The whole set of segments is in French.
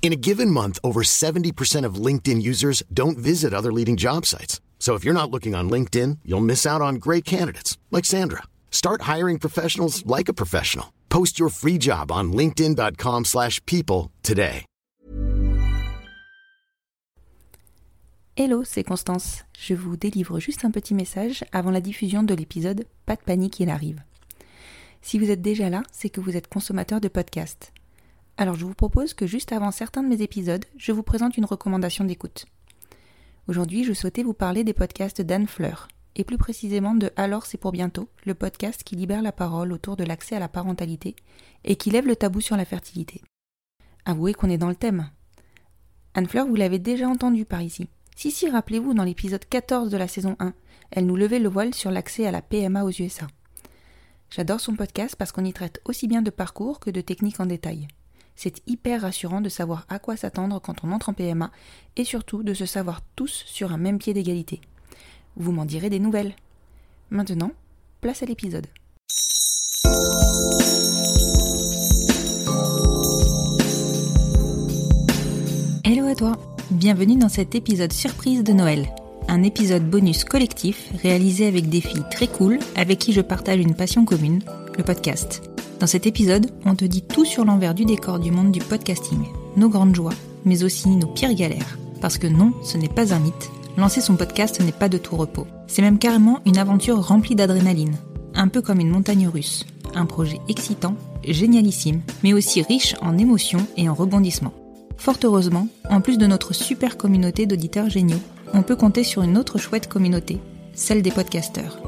In a given month, over 70% of LinkedIn users don't visit other leading job sites. So if you're not looking on LinkedIn, you'll miss out on great candidates like Sandra. Start hiring professionals like a professional. Post your free job on linkedin.com/people today. Hello, c'est Constance. Je vous délivre juste un petit message avant la diffusion de l'épisode Pas de panique, il arrive. Si vous êtes déjà là, c'est que vous êtes consommateur de podcasts. Alors je vous propose que juste avant certains de mes épisodes, je vous présente une recommandation d'écoute. Aujourd'hui, je souhaitais vous parler des podcasts d'Anne Fleur, et plus précisément de Alors c'est pour bientôt, le podcast qui libère la parole autour de l'accès à la parentalité et qui lève le tabou sur la fertilité. Avouez qu'on est dans le thème. Anne Fleur, vous l'avez déjà entendu par ici. Si si, rappelez-vous, dans l'épisode 14 de la saison 1, elle nous levait le voile sur l'accès à la PMA aux USA. J'adore son podcast parce qu'on y traite aussi bien de parcours que de techniques en détail. C'est hyper rassurant de savoir à quoi s'attendre quand on entre en PMA et surtout de se savoir tous sur un même pied d'égalité. Vous m'en direz des nouvelles. Maintenant, place à l'épisode. Hello à toi Bienvenue dans cet épisode surprise de Noël. Un épisode bonus collectif réalisé avec des filles très cool avec qui je partage une passion commune, le podcast. Dans cet épisode, on te dit tout sur l'envers du décor du monde du podcasting, nos grandes joies, mais aussi nos pires galères. Parce que non, ce n'est pas un mythe, lancer son podcast n'est pas de tout repos. C'est même carrément une aventure remplie d'adrénaline, un peu comme une montagne russe. Un projet excitant, génialissime, mais aussi riche en émotions et en rebondissements. Fort heureusement, en plus de notre super communauté d'auditeurs géniaux, on peut compter sur une autre chouette communauté, celle des podcasteurs.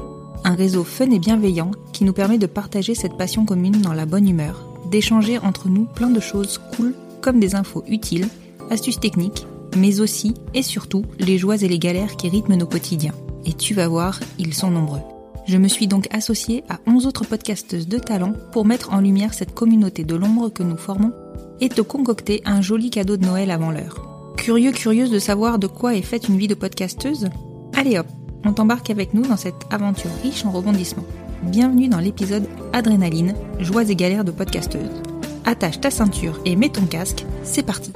Un réseau fun et bienveillant qui nous permet de partager cette passion commune dans la bonne humeur, d'échanger entre nous plein de choses cool comme des infos utiles, astuces techniques, mais aussi et surtout les joies et les galères qui rythment nos quotidiens. Et tu vas voir, ils sont nombreux. Je me suis donc associée à 11 autres podcasteuses de talent pour mettre en lumière cette communauté de l'ombre que nous formons et te concocter un joli cadeau de Noël avant l'heure. Curieux, curieuse de savoir de quoi est faite une vie de podcasteuse? Allez hop, on t'embarque avec nous dans cette aventure riche en rebondissements. Bienvenue dans l'épisode Adrénaline, joies et galères de podcasteuse. Attache ta ceinture et mets ton casque, c'est parti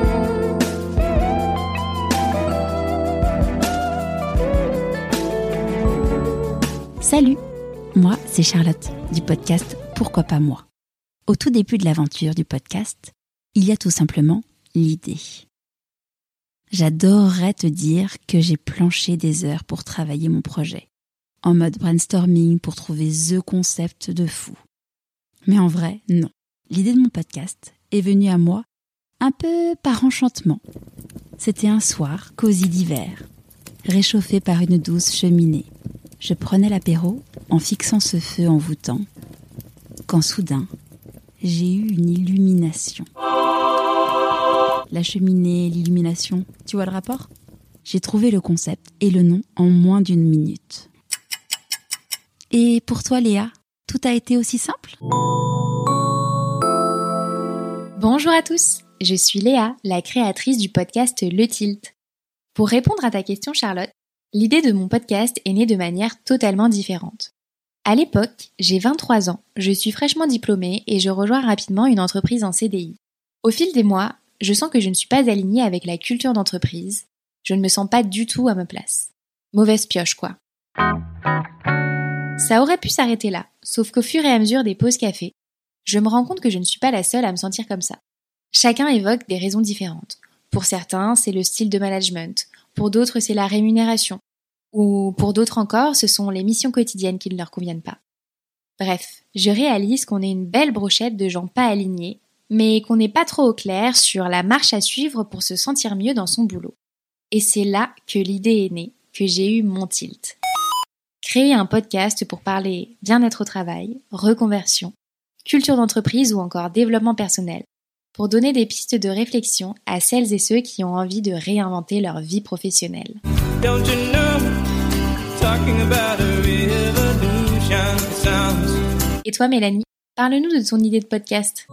Salut Moi, c'est Charlotte du podcast Pourquoi pas moi Au tout début de l'aventure du podcast, il y a tout simplement l'idée. J'adorerais te dire que j'ai planché des heures pour travailler mon projet, en mode brainstorming pour trouver the concept de fou. Mais en vrai, non. L'idée de mon podcast est venue à moi un peu par enchantement. C'était un soir cosy d'hiver, réchauffé par une douce cheminée. Je prenais l'apéro en fixant ce feu envoûtant, quand soudain, j'ai eu une illumination. La cheminée, l'illumination, tu vois le rapport? J'ai trouvé le concept et le nom en moins d'une minute. Et pour toi Léa, tout a été aussi simple? Bonjour à tous, je suis Léa, la créatrice du podcast Le Tilt. Pour répondre à ta question Charlotte, l'idée de mon podcast est née de manière totalement différente. À l'époque, j'ai 23 ans, je suis fraîchement diplômée et je rejoins rapidement une entreprise en CDI. Au fil des mois, je sens que je ne suis pas alignée avec la culture d'entreprise, je ne me sens pas du tout à ma place. Mauvaise pioche, quoi. Ça aurait pu s'arrêter là, sauf qu'au fur et à mesure des pauses café, je me rends compte que je ne suis pas la seule à me sentir comme ça. Chacun évoque des raisons différentes. Pour certains, c'est le style de management, pour d'autres, c'est la rémunération, ou pour d'autres encore, ce sont les missions quotidiennes qui ne leur conviennent pas. Bref, je réalise qu'on est une belle brochette de gens pas alignés, mais qu'on n'est pas trop au clair sur la marche à suivre pour se sentir mieux dans son boulot. Et c'est là que l'idée est née, que j'ai eu mon tilt. Créer un podcast pour parler bien-être au travail, reconversion, culture d'entreprise ou encore développement personnel. pour donner des pistes de réflexion à celles et ceux qui ont envie de réinventer leur vie professionnelle. Et toi Mélanie, parle-nous de ton idée de podcast.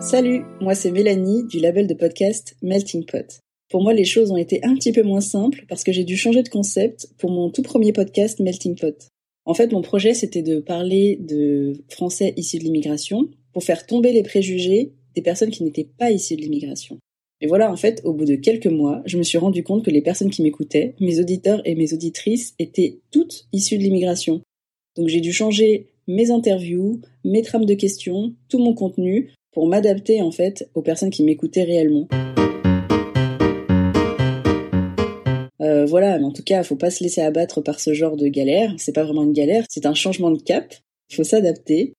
Salut, moi c'est Mélanie du label de podcast Melting Pot. Pour moi, les choses ont été un petit peu moins simples parce que j'ai dû changer de concept pour mon tout premier podcast Melting Pot. En fait, mon projet, c'était de parler de Français issus de l'immigration pour faire tomber les préjugés des personnes qui n'étaient pas issues de l'immigration. Et voilà, en fait, au bout de quelques mois, je me suis rendu compte que les personnes qui m'écoutaient, mes auditeurs et mes auditrices, étaient toutes issues de l'immigration. Donc j'ai dû changer mes interviews, mes trames de questions, tout mon contenu pour m'adapter en fait aux personnes qui m'écoutaient réellement. Euh, voilà, mais en tout cas, faut pas se laisser abattre par ce genre de galère. C'est pas vraiment une galère, c'est un changement de cap. Il faut s'adapter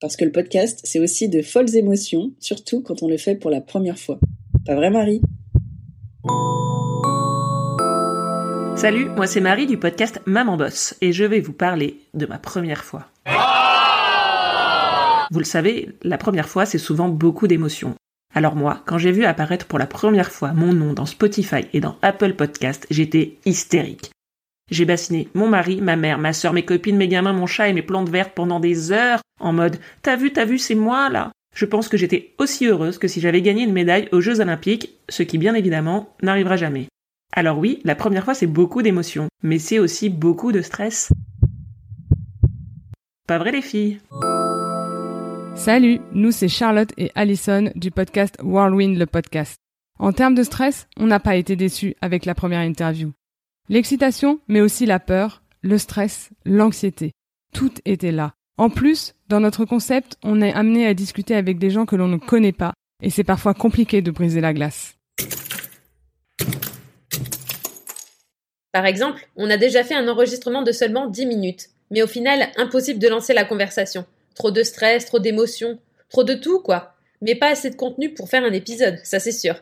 parce que le podcast, c'est aussi de folles émotions, surtout quand on le fait pour la première fois. Pas vrai, Marie? Salut, moi c'est Marie du podcast Maman Boss et je vais vous parler de ma première fois. Vous le savez, la première fois c'est souvent beaucoup d'émotions. Alors moi, quand j'ai vu apparaître pour la première fois mon nom dans Spotify et dans Apple Podcast, j'étais hystérique. J'ai bassiné mon mari, ma mère, ma soeur, mes copines, mes gamins, mon chat et mes plantes vertes pendant des heures en mode T'as vu, t'as vu, c'est moi là Je pense que j'étais aussi heureuse que si j'avais gagné une médaille aux Jeux Olympiques, ce qui bien évidemment n'arrivera jamais. Alors oui, la première fois c'est beaucoup d'émotions, mais c'est aussi beaucoup de stress. Pas vrai les filles? Salut, nous c'est Charlotte et Allison du podcast Whirlwind le podcast. En termes de stress, on n'a pas été déçus avec la première interview. L'excitation, mais aussi la peur, le stress, l'anxiété, tout était là. En plus, dans notre concept, on est amené à discuter avec des gens que l'on ne connaît pas, et c'est parfois compliqué de briser la glace. Par exemple, on a déjà fait un enregistrement de seulement 10 minutes, mais au final, impossible de lancer la conversation. Trop de stress, trop d'émotions, trop de tout, quoi. Mais pas assez de contenu pour faire un épisode, ça c'est sûr.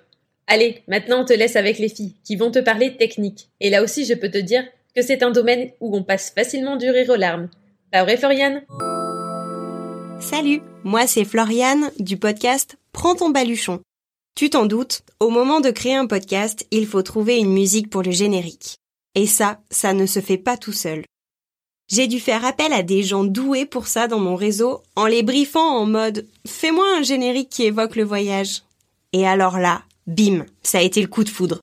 Allez, maintenant on te laisse avec les filles, qui vont te parler technique. Et là aussi, je peux te dire que c'est un domaine où on passe facilement du rire aux larmes. Pas vrai, Floriane? Salut, moi c'est Floriane du podcast Prends ton baluchon. Tu t'en doutes, au moment de créer un podcast, il faut trouver une musique pour le générique. Et ça, ça ne se fait pas tout seul. J'ai dû faire appel à des gens doués pour ça dans mon réseau en les briefant en mode fais-moi un générique qui évoque le voyage. Et alors là, bim, ça a été le coup de foudre.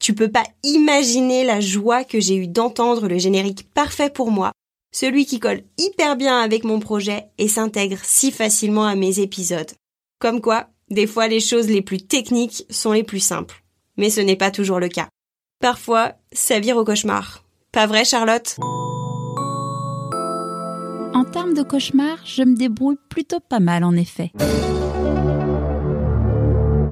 Tu peux pas imaginer la joie que j'ai eue d'entendre le générique parfait pour moi celui qui colle hyper bien avec mon projet et s'intègre si facilement à mes épisodes. Comme quoi, des fois les choses les plus techniques sont les plus simples. Mais ce n'est pas toujours le cas. Parfois, ça vire au cauchemar. Pas vrai, Charlotte? En termes de cauchemar, je me débrouille plutôt pas mal en effet.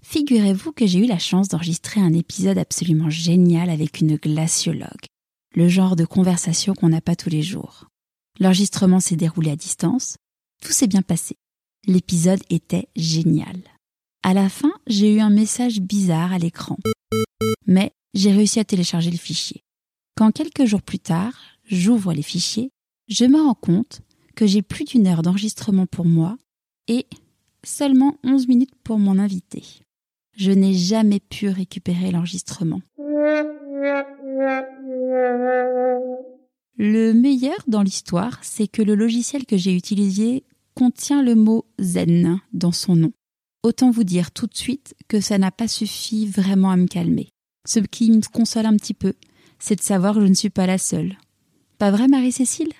Figurez-vous que j'ai eu la chance d'enregistrer un épisode absolument génial avec une glaciologue. Le genre de conversation qu'on n'a pas tous les jours. L'enregistrement s'est déroulé à distance. Tout s'est bien passé. L'épisode était génial. À la fin, j'ai eu un message bizarre à l'écran. Mais j'ai réussi à télécharger le fichier. Quand quelques jours plus tard, j'ouvre les fichiers, je me rends compte que j'ai plus d'une heure d'enregistrement pour moi et seulement 11 minutes pour mon invité. Je n'ai jamais pu récupérer l'enregistrement. Le meilleur dans l'histoire, c'est que le logiciel que j'ai utilisé contient le mot zen dans son nom. Autant vous dire tout de suite que ça n'a pas suffi vraiment à me calmer. Ce qui me console un petit peu, c'est de savoir que je ne suis pas la seule. Pas vrai Marie-Cécile?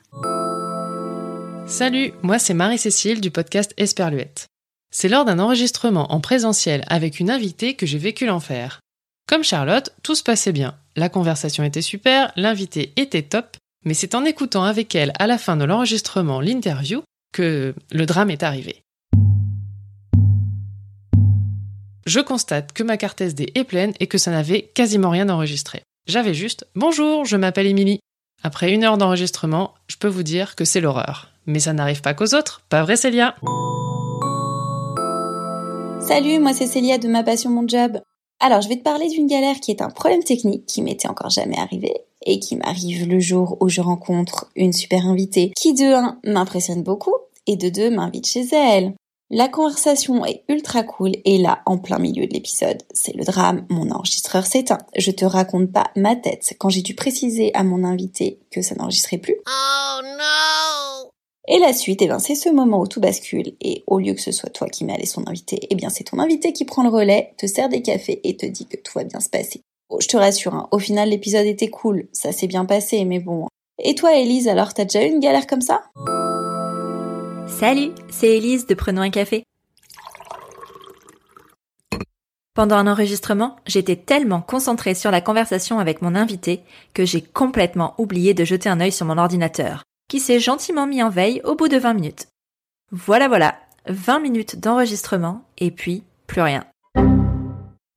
Salut, moi c'est Marie-Cécile du podcast Esperluette. C'est lors d'un enregistrement en présentiel avec une invitée que j'ai vécu l'enfer. Comme Charlotte, tout se passait bien. La conversation était super, l'invité était top, mais c'est en écoutant avec elle à la fin de l'enregistrement l'interview que le drame est arrivé. Je constate que ma carte SD est pleine et que ça n'avait quasiment rien enregistré. J'avais juste Bonjour, je m'appelle Émilie. Après une heure d'enregistrement, je peux vous dire que c'est l'horreur. Mais ça n'arrive pas qu'aux autres, pas vrai Célia? Salut, moi c'est Célia de Ma Passion Mon Job. Alors, je vais te parler d'une galère qui est un problème technique qui m'était encore jamais arrivé et qui m'arrive le jour où je rencontre une super invitée qui de 1 m'impressionne beaucoup et de 2 m'invite chez elle. La conversation est ultra cool et là, en plein milieu de l'épisode, c'est le drame, mon enregistreur s'éteint. Je te raconte pas ma tête quand j'ai dû préciser à mon invité que ça n'enregistrait plus. Oh non Et la suite, eh ben, c'est ce moment où tout bascule et au lieu que ce soit toi qui mets allé son invité, eh bien c'est ton invité qui prend le relais, te sert des cafés et te dit que tout va bien se passer. Je te rassure, hein, au final l'épisode était cool, ça s'est bien passé, mais bon. Et toi Elise, alors t'as déjà eu une galère comme ça? Salut, c'est Elise de Prenons un café. Pendant un enregistrement, j'étais tellement concentrée sur la conversation avec mon invité que j'ai complètement oublié de jeter un œil sur mon ordinateur, qui s'est gentiment mis en veille au bout de 20 minutes. Voilà voilà, 20 minutes d'enregistrement et puis plus rien.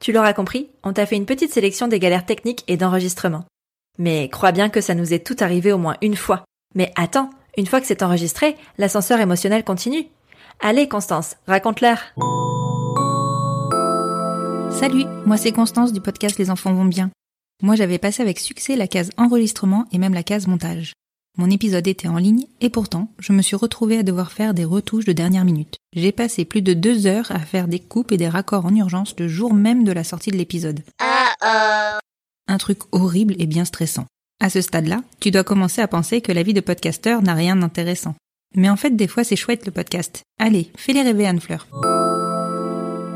Tu l'auras compris, on t'a fait une petite sélection des galères techniques et d'enregistrement. Mais crois bien que ça nous est tout arrivé au moins une fois. Mais attends, une fois que c'est enregistré, l'ascenseur émotionnel continue. Allez Constance, raconte-leur. Salut, moi c'est Constance du podcast Les enfants vont bien. Moi j'avais passé avec succès la case enregistrement et même la case montage. Mon épisode était en ligne et pourtant je me suis retrouvée à devoir faire des retouches de dernière minute. J'ai passé plus de deux heures à faire des coupes et des raccords en urgence le jour même de la sortie de l'épisode. Un truc horrible et bien stressant. À ce stade-là, tu dois commencer à penser que la vie de podcasteur n'a rien d'intéressant. Mais en fait, des fois, c'est chouette le podcast. Allez, fais-les rêver Anne-Fleur.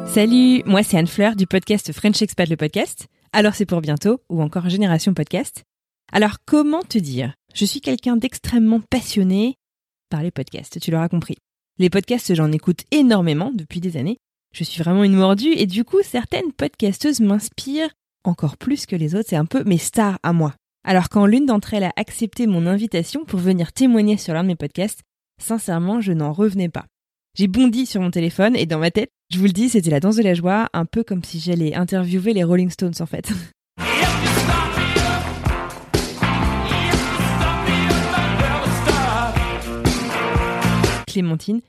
Salut, moi c'est Anne-Fleur du podcast French Expat le podcast. Alors c'est pour bientôt, ou encore Génération Podcast. Alors comment te dire? Je suis quelqu'un d'extrêmement passionné par les podcasts, tu l'auras compris. Les podcasts, j'en écoute énormément depuis des années. Je suis vraiment une mordue et du coup, certaines podcasteuses m'inspirent encore plus que les autres. C'est un peu mes stars à moi. Alors quand l'une d'entre elles a accepté mon invitation pour venir témoigner sur l'un de mes podcasts, sincèrement, je n'en revenais pas. J'ai bondi sur mon téléphone et dans ma tête, je vous le dis, c'était la danse de la joie, un peu comme si j'allais interviewer les Rolling Stones en fait.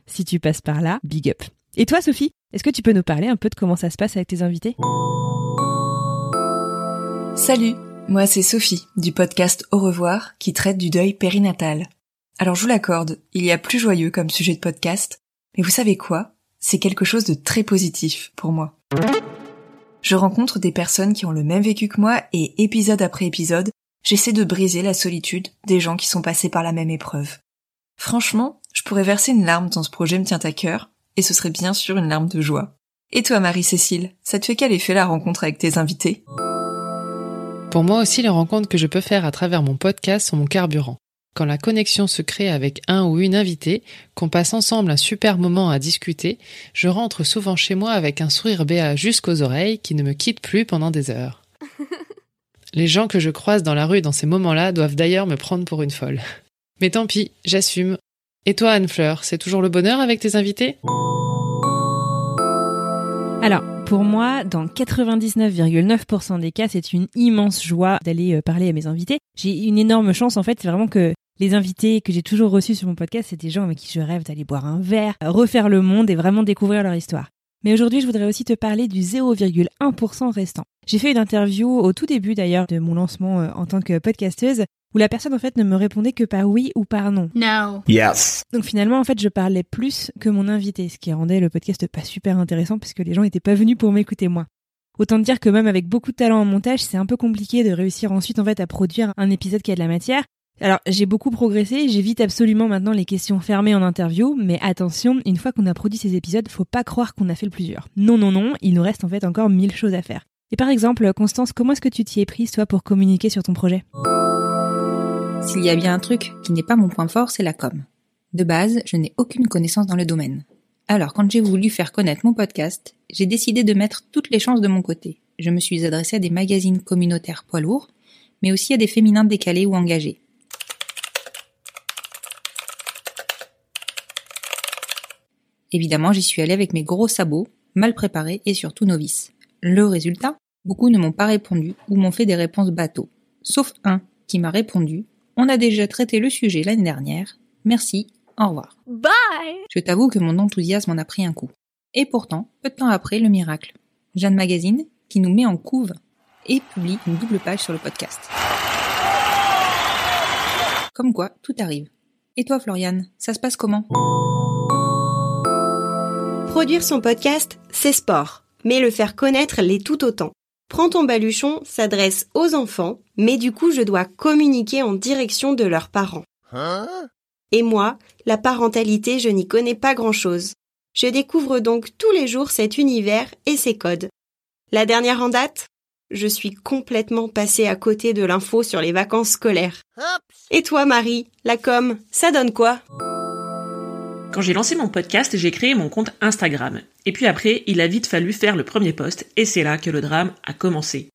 Si tu passes par là, big up. Et toi Sophie, est-ce que tu peux nous parler un peu de comment ça se passe avec tes invités? Salut moi, c'est Sophie, du podcast Au revoir, qui traite du deuil périnatal. Alors, je vous l'accorde, il y a plus joyeux comme sujet de podcast, mais vous savez quoi? C'est quelque chose de très positif pour moi. Je rencontre des personnes qui ont le même vécu que moi et épisode après épisode, j'essaie de briser la solitude des gens qui sont passés par la même épreuve. Franchement, je pourrais verser une larme tant ce projet me tient à cœur, et ce serait bien sûr une larme de joie. Et toi Marie-Cécile, ça te fait quel effet la rencontre avec tes invités? Pour moi aussi, les rencontres que je peux faire à travers mon podcast sont mon carburant. Quand la connexion se crée avec un ou une invitée, qu'on passe ensemble un super moment à discuter, je rentre souvent chez moi avec un sourire béat jusqu'aux oreilles qui ne me quitte plus pendant des heures. Les gens que je croise dans la rue dans ces moments-là doivent d'ailleurs me prendre pour une folle. Mais tant pis, j'assume. Et toi, Anne-Fleur, c'est toujours le bonheur avec tes invités? Alors, pour moi, dans 99,9% des cas, c'est une immense joie d'aller euh, parler à mes invités. J'ai une énorme chance, en fait, c'est vraiment que les invités que j'ai toujours reçus sur mon podcast, c'est des gens avec qui je rêve d'aller boire un verre, refaire le monde et vraiment découvrir leur histoire. Mais aujourd'hui, je voudrais aussi te parler du 0,1% restant. J'ai fait une interview au tout début d'ailleurs de mon lancement euh, en tant que podcasteuse où la personne en fait ne me répondait que par oui ou par non. No. Yes. Donc finalement en fait je parlais plus que mon invité, ce qui rendait le podcast pas super intéressant puisque les gens n'étaient pas venus pour m'écouter moi. Autant dire que même avec beaucoup de talent en montage, c'est un peu compliqué de réussir ensuite en fait à produire un épisode qui a de la matière. Alors j'ai beaucoup progressé, j'évite absolument maintenant les questions fermées en interview, mais attention, une fois qu'on a produit ces épisodes, faut pas croire qu'on a fait le plusieurs. Non, non, non, il nous reste en fait encore mille choses à faire. Et par exemple, Constance, comment est-ce que tu t'y es prise toi pour communiquer sur ton projet? S'il y a bien un truc qui n'est pas mon point fort, c'est la com. De base, je n'ai aucune connaissance dans le domaine. Alors, quand j'ai voulu faire connaître mon podcast, j'ai décidé de mettre toutes les chances de mon côté. Je me suis adressée à des magazines communautaires poids lourds, mais aussi à des féminins décalés ou engagés. Évidemment, j'y suis allée avec mes gros sabots, mal préparés et surtout novices. Le résultat? Beaucoup ne m'ont pas répondu ou m'ont fait des réponses bateaux. Sauf un qui m'a répondu on a déjà traité le sujet l'année dernière. Merci, au revoir. Bye Je t'avoue que mon enthousiasme en a pris un coup. Et pourtant, peu de temps après, le miracle. Jeanne Magazine, qui nous met en couve et publie une double page sur le podcast. Comme quoi, tout arrive. Et toi, Floriane, ça se passe comment? Produire son podcast, c'est sport, mais le faire connaître l'est tout autant. Prends ton baluchon s'adresse aux enfants, mais du coup je dois communiquer en direction de leurs parents. Et moi, la parentalité, je n'y connais pas grand-chose. Je découvre donc tous les jours cet univers et ses codes. La dernière en date? Je suis complètement passée à côté de l'info sur les vacances scolaires. Et toi, Marie, la com, ça donne quoi? Quand j'ai lancé mon podcast, j'ai créé mon compte Instagram. Et puis après, il a vite fallu faire le premier post, et c'est là que le drame a commencé.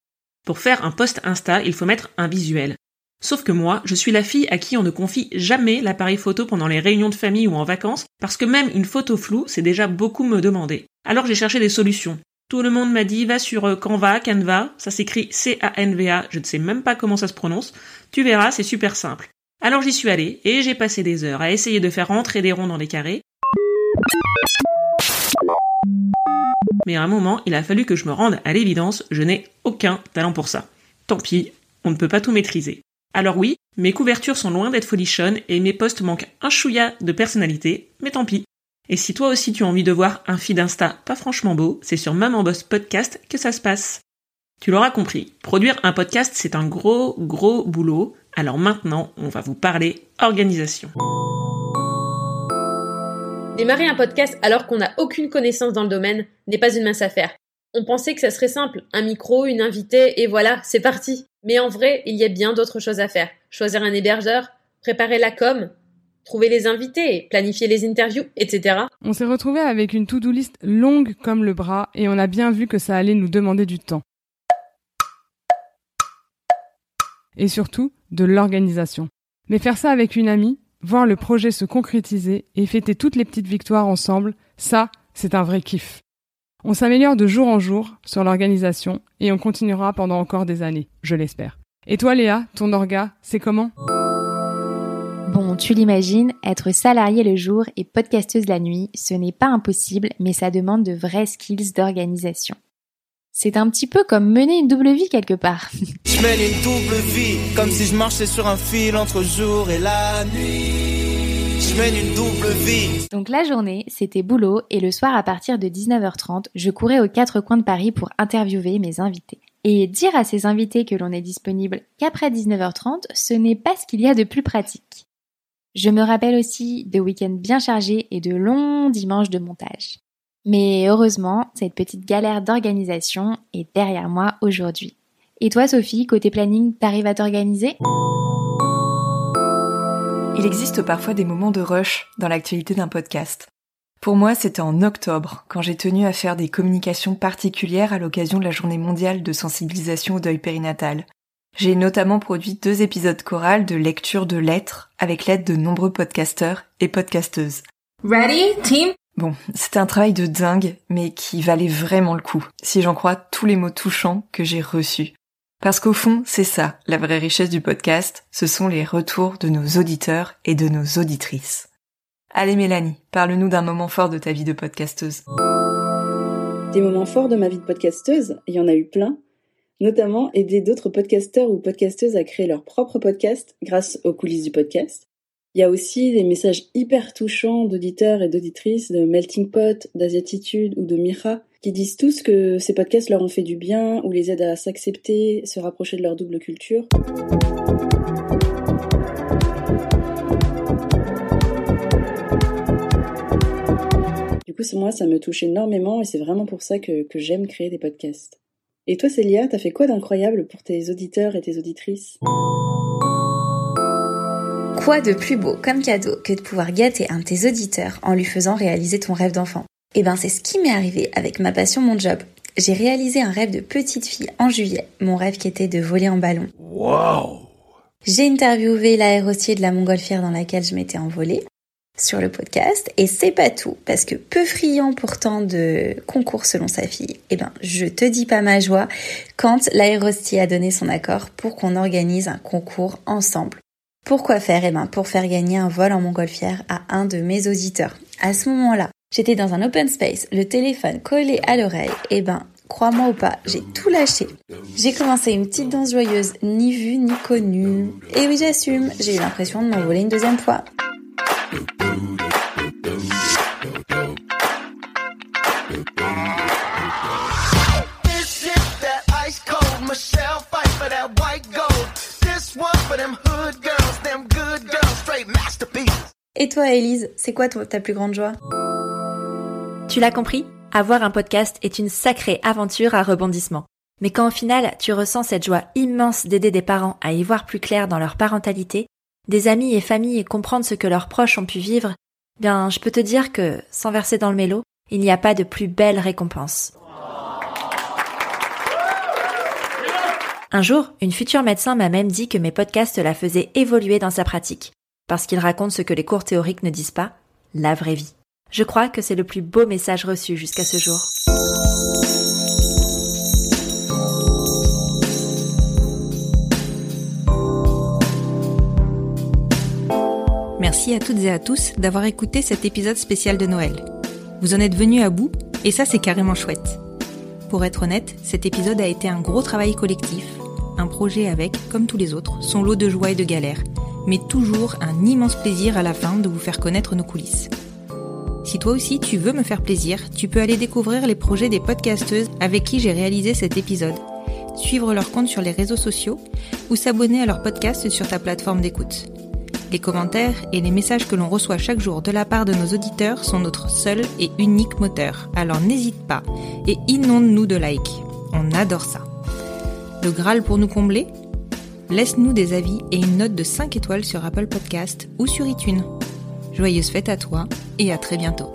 Pour faire un post Insta, il faut mettre un visuel. Sauf que moi, je suis la fille à qui on ne confie jamais l'appareil photo pendant les réunions de famille ou en vacances, parce que même une photo floue, c'est déjà beaucoup me demander. Alors j'ai cherché des solutions. Tout le monde m'a dit va sur euh, Canva, Canva, ça s'écrit C-A-N-V-A, je ne sais même pas comment ça se prononce. Tu verras, c'est super simple. Alors j'y suis allée et j'ai passé des heures à essayer de faire rentrer des ronds dans les carrés. Mais à un moment, il a fallu que je me rende à l'évidence, je n'ai aucun talent pour ça. Tant pis, on ne peut pas tout maîtriser. Alors oui, mes couvertures sont loin d'être folichonnes et mes posts manquent un chouïa de personnalité, mais tant pis. Et si toi aussi tu as envie de voir un feed Insta pas franchement beau, c'est sur Maman Boss Podcast que ça se passe. Tu l'auras compris, produire un podcast c'est un gros gros boulot, alors maintenant on va vous parler organisation. Démarrer un podcast alors qu'on n'a aucune connaissance dans le domaine n'est pas une mince affaire. On pensait que ça serait simple, un micro, une invitée, et voilà, c'est parti. Mais en vrai, il y a bien d'autres choses à faire. Choisir un hébergeur, préparer la com, trouver les invités, planifier les interviews, etc. On s'est retrouvé avec une to-do list longue comme le bras et on a bien vu que ça allait nous demander du temps. Et surtout, de l'organisation. Mais faire ça avec une amie, voir le projet se concrétiser et fêter toutes les petites victoires ensemble, ça, c'est un vrai kiff. On s'améliore de jour en jour sur l'organisation et on continuera pendant encore des années, je l'espère. Et toi Léa, ton orga, c'est comment? Bon, tu l'imagines, être salarié le jour et podcasteuse la nuit, ce n'est pas impossible, mais ça demande de vrais skills d'organisation. C'est un petit peu comme mener une double vie quelque part. Je mène une double vie, comme si je marchais sur un fil entre jour et la nuit. Je mène une double vie. Donc la journée, c'était boulot et le soir à partir de 19h30, je courais aux quatre coins de Paris pour interviewer mes invités. Et dire à ces invités que l'on est disponible qu'après 19h30, ce n'est pas ce qu'il y a de plus pratique. Je me rappelle aussi de week-ends bien chargés et de longs dimanches de montage. Mais heureusement, cette petite galère d'organisation est derrière moi aujourd'hui. Et toi Sophie, côté planning, t'arrives à t'organiser? Il existe parfois des moments de rush dans l'actualité d'un podcast. Pour moi, c'était en octobre, quand j'ai tenu à faire des communications particulières à l'occasion de la journée mondiale de sensibilisation au deuil périnatal. J'ai notamment produit deux épisodes chorales de lecture de lettres avec l'aide de nombreux podcasteurs et podcasteuses. Ready, team? Bon, c'était un travail de dingue, mais qui valait vraiment le coup, si j'en crois tous les mots touchants que j'ai reçus. Parce qu'au fond, c'est ça, la vraie richesse du podcast, ce sont les retours de nos auditeurs et de nos auditrices. Allez Mélanie, parle-nous d'un moment fort de ta vie de podcasteuse. Des moments forts de ma vie de podcasteuse, il y en a eu plein, notamment aider d'autres podcasteurs ou podcasteuses à créer leur propre podcast grâce aux coulisses du podcast. Il y a aussi des messages hyper touchants d'auditeurs et d'auditrices de Melting Pot, d'Asiatitude ou de Mira qui disent tous que ces podcasts leur ont fait du bien ou les aident à s'accepter, se rapprocher de leur double culture. Du coup, moi, ça me touche énormément et c'est vraiment pour ça que, que j'aime créer des podcasts. Et toi, Célia, t'as fait quoi d'incroyable pour tes auditeurs et tes auditrices? Quoi de plus beau comme cadeau que de pouvoir gâter un de tes auditeurs en lui faisant réaliser ton rêve d'enfant? Eh ben, c'est ce qui m'est arrivé avec ma passion, mon job. J'ai réalisé un rêve de petite fille en juillet, mon rêve qui était de voler en ballon. Wow J'ai interviewé l'aérostier de la montgolfière dans laquelle je m'étais envolée sur le podcast et c'est pas tout parce que peu friand pourtant de concours selon sa fille, eh ben je te dis pas ma joie quand l'aérostier a donné son accord pour qu'on organise un concours ensemble. Pourquoi faire? Eh ben pour faire gagner un vol en montgolfière à un de mes auditeurs. À ce moment-là, j'étais dans un open space, le téléphone collé à l'oreille. Eh ben crois-moi ou pas, j'ai tout lâché. J'ai commencé une petite danse joyeuse, ni vue ni connue. Et oui, j'assume, j'ai eu l'impression de m'envoler une deuxième fois. Toi, Elise, c'est quoi ta plus grande joie? Tu l'as compris Avoir un podcast est une sacrée aventure à rebondissement. Mais quand au final tu ressens cette joie immense d'aider des parents à y voir plus clair dans leur parentalité, des amis et familles comprendre ce que leurs proches ont pu vivre, bien je peux te dire que, sans verser dans le mélo, il n'y a pas de plus belle récompense. Un jour, une future médecin m'a même dit que mes podcasts la faisaient évoluer dans sa pratique, parce qu'ils racontent ce que les cours théoriques ne disent pas, la vraie vie. Je crois que c'est le plus beau message reçu jusqu'à ce jour. Merci à toutes et à tous d'avoir écouté cet épisode spécial de Noël. Vous en êtes venus à bout, et ça c'est carrément chouette. Pour être honnête, cet épisode a été un gros travail collectif, un projet avec, comme tous les autres, son lot de joie et de galères, mais toujours un immense plaisir à la fin de vous faire connaître nos coulisses. Si toi aussi tu veux me faire plaisir, tu peux aller découvrir les projets des podcasteuses avec qui j'ai réalisé cet épisode, suivre leur compte sur les réseaux sociaux ou s'abonner à leur podcast sur ta plateforme d'écoute. Les commentaires et les messages que l'on reçoit chaque jour de la part de nos auditeurs sont notre seul et unique moteur, alors n'hésite pas et inonde-nous de likes. On adore ça. Le Graal pour nous combler? Laisse-nous des avis et une note de 5 étoiles sur Apple Podcast ou sur iTunes. Joyeuse fête à toi et à très bientôt.